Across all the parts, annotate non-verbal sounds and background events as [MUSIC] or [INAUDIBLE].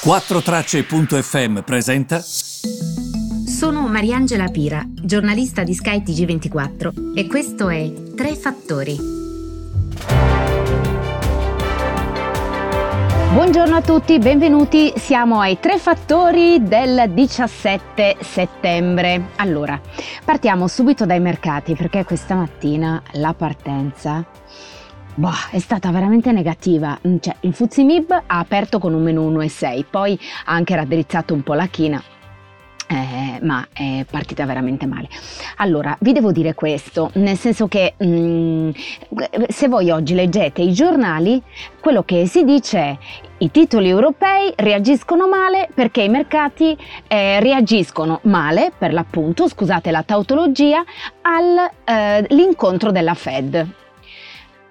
4Tracce.fm presenta. Sono Mariangela Pira, giornalista di Sky TG24 e questo è Tre Fattori. Buongiorno a tutti, benvenuti. Siamo ai tre fattori del 17 settembre. Allora, partiamo subito dai mercati perché questa mattina la partenza Boh, è stata veramente negativa. Mm, cioè, il Fuzimib ha aperto con un meno 1,6, poi ha anche raddrizzato un po' la china. Eh, ma è partita veramente male. Allora, vi devo dire questo, nel senso che mh, mm, se voi oggi leggete i giornali, quello che si dice è i titoli europei reagiscono male perché i mercati eh, reagiscono male, per l'appunto, scusate la tautologia, all'incontro eh, della Fed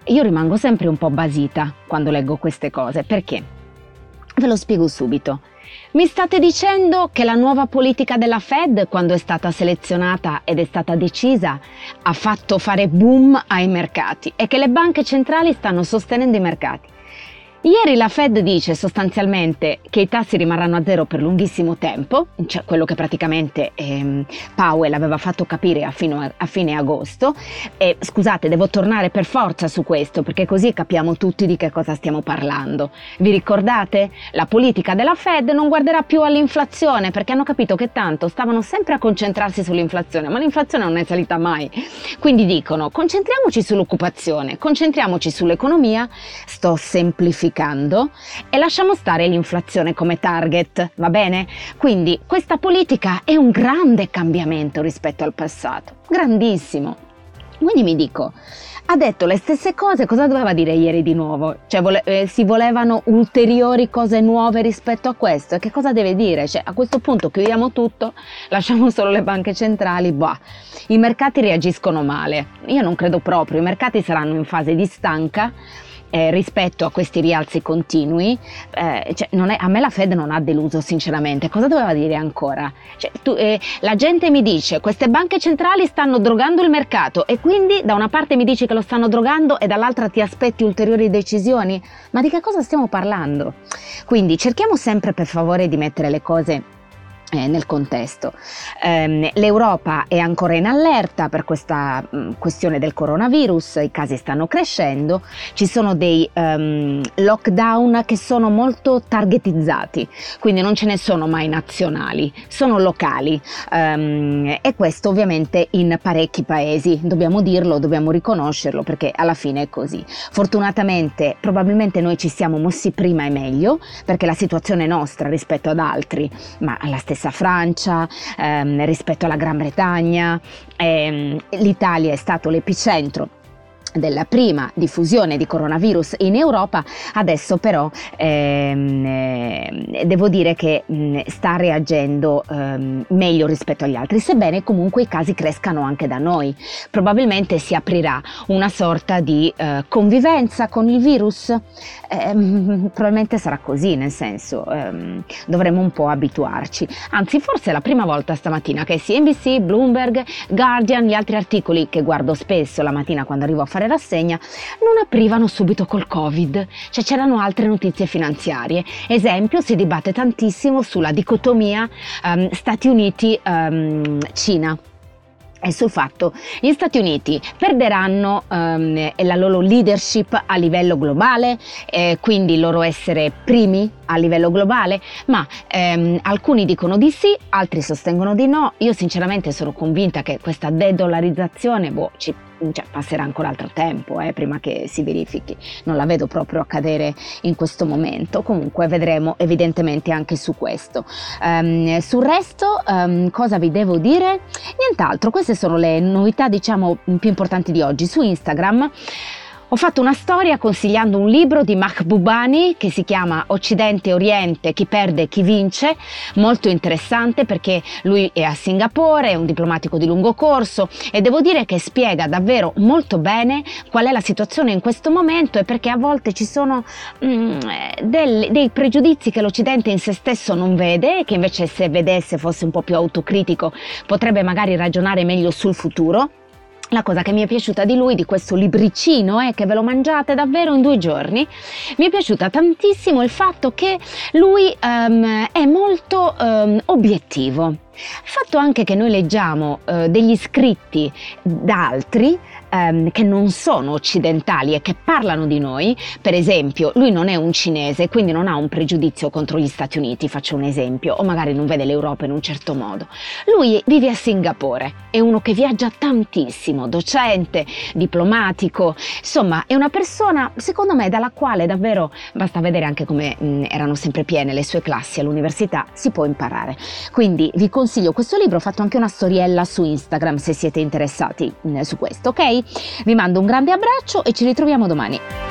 io rimango sempre un po' basita quando leggo queste cose, perché? Ve lo spiego subito. Mi state dicendo che la nuova politica della Fed, quando è stata selezionata ed è stata decisa, ha fatto fare boom ai mercati e che le banche centrali stanno sostenendo i mercati. Ieri la Fed dice sostanzialmente che i tassi rimarranno a zero per lunghissimo tempo, cioè quello che praticamente ehm, Powell aveva fatto capire a, fino, a fine agosto. E, scusate, devo tornare per forza su questo perché così capiamo tutti di che cosa stiamo parlando. Vi ricordate? La politica della Fed non guarderà più all'inflazione perché hanno capito che tanto stavano sempre a concentrarsi sull'inflazione, ma l'inflazione non è salita mai. Quindi dicono concentriamoci sull'occupazione, concentriamoci sull'economia, sto semplificando semplificando e lasciamo stare l'inflazione come target, va bene? Quindi questa politica è un grande cambiamento rispetto al passato, grandissimo. Quindi mi dico, ha detto le stesse cose, cosa doveva dire ieri di nuovo? Cioè vole- eh, si volevano ulteriori cose nuove rispetto a questo? E che cosa deve dire? Cioè a questo punto chiudiamo tutto, [LAUGHS] lasciamo solo le banche centrali, bah, i mercati reagiscono male. Io non credo proprio, i mercati saranno in fase di stanca eh, rispetto a questi rialzi continui, eh, cioè è, a me la Fed non ha deluso sinceramente. Cosa doveva dire ancora? Cioè, tu, eh, la gente mi dice queste banche centrali stanno drogando il mercato e quindi da una parte mi dici che lo stanno drogando e dall'altra ti aspetti ulteriori decisioni? Ma di che cosa stiamo parlando? Quindi cerchiamo sempre per favore di mettere le cose nel contesto. Eh, L'Europa è ancora in allerta per questa mm, questione del coronavirus, i casi stanno crescendo, ci sono dei um, lockdown che sono molto targetizzati, quindi non ce ne sono mai nazionali, sono locali um, e questo ovviamente in parecchi paesi, dobbiamo dirlo, dobbiamo riconoscerlo perché alla fine è così. Fortunatamente probabilmente noi ci siamo mossi prima e meglio perché la situazione nostra rispetto ad altri, ma la stessa stessa Francia, ehm, rispetto alla Gran Bretagna. Ehm, L'Italia è stato l'epicentro della prima diffusione di coronavirus in Europa, adesso però ehm, eh, devo dire che mh, sta reagendo ehm, meglio rispetto agli altri, sebbene comunque i casi crescano anche da noi. Probabilmente si aprirà una sorta di eh, convivenza con il virus, ehm, [LAUGHS] probabilmente sarà così, nel senso ehm, dovremo un po' abituarci. Anzi, forse è la prima volta stamattina che CNBC, Bloomberg, Guardian, gli altri articoli che guardo spesso la mattina quando arrivo a fare rassegna non aprivano subito col Covid, cioè c'erano altre notizie finanziarie. Esempio, si dibatte tantissimo sulla dicotomia um, Stati Uniti-Cina. Um, e sul fatto che gli Stati Uniti perderanno um, la loro leadership a livello globale, eh, quindi loro essere primi a livello globale, ma ehm, alcuni dicono di sì, altri sostengono di no. Io sinceramente sono convinta che questa de-dollarizzazione boh, ci cioè, passerà ancora altro tempo eh, prima che si verifichi, non la vedo proprio accadere in questo momento, comunque vedremo evidentemente anche su questo. Um, sul resto um, cosa vi devo dire? Nient'altro, queste sono le novità diciamo più importanti di oggi su Instagram. Ho fatto una storia consigliando un libro di Mahbubani che si chiama Occidente e Oriente, chi perde e chi vince, molto interessante perché lui è a Singapore, è un diplomatico di lungo corso e devo dire che spiega davvero molto bene qual è la situazione in questo momento e perché a volte ci sono mm, del, dei pregiudizi che l'Occidente in se stesso non vede e che invece se vedesse fosse un po' più autocritico potrebbe magari ragionare meglio sul futuro la cosa che mi è piaciuta di lui, di questo libricino, è eh, che ve lo mangiate davvero in due giorni, mi è piaciuta tantissimo il fatto che lui um, è molto um, obiettivo. Fatto anche che noi leggiamo uh, degli scritti da altri um, che non sono occidentali e che parlano di noi, per esempio, lui non è un cinese, quindi non ha un pregiudizio contro gli Stati Uniti, faccio un esempio, o magari non vede l'Europa in un certo modo. Lui vive a Singapore, è uno che viaggia tantissimo, docente, diplomatico, insomma, è una persona, secondo me, dalla quale davvero basta vedere anche come mh, erano sempre piene le sue classi all'università, si può imparare. Quindi vi consiglio consiglio questo libro, ho fatto anche una storiella su Instagram se siete interessati mm, su questo, ok? Vi mando un grande abbraccio e ci ritroviamo domani.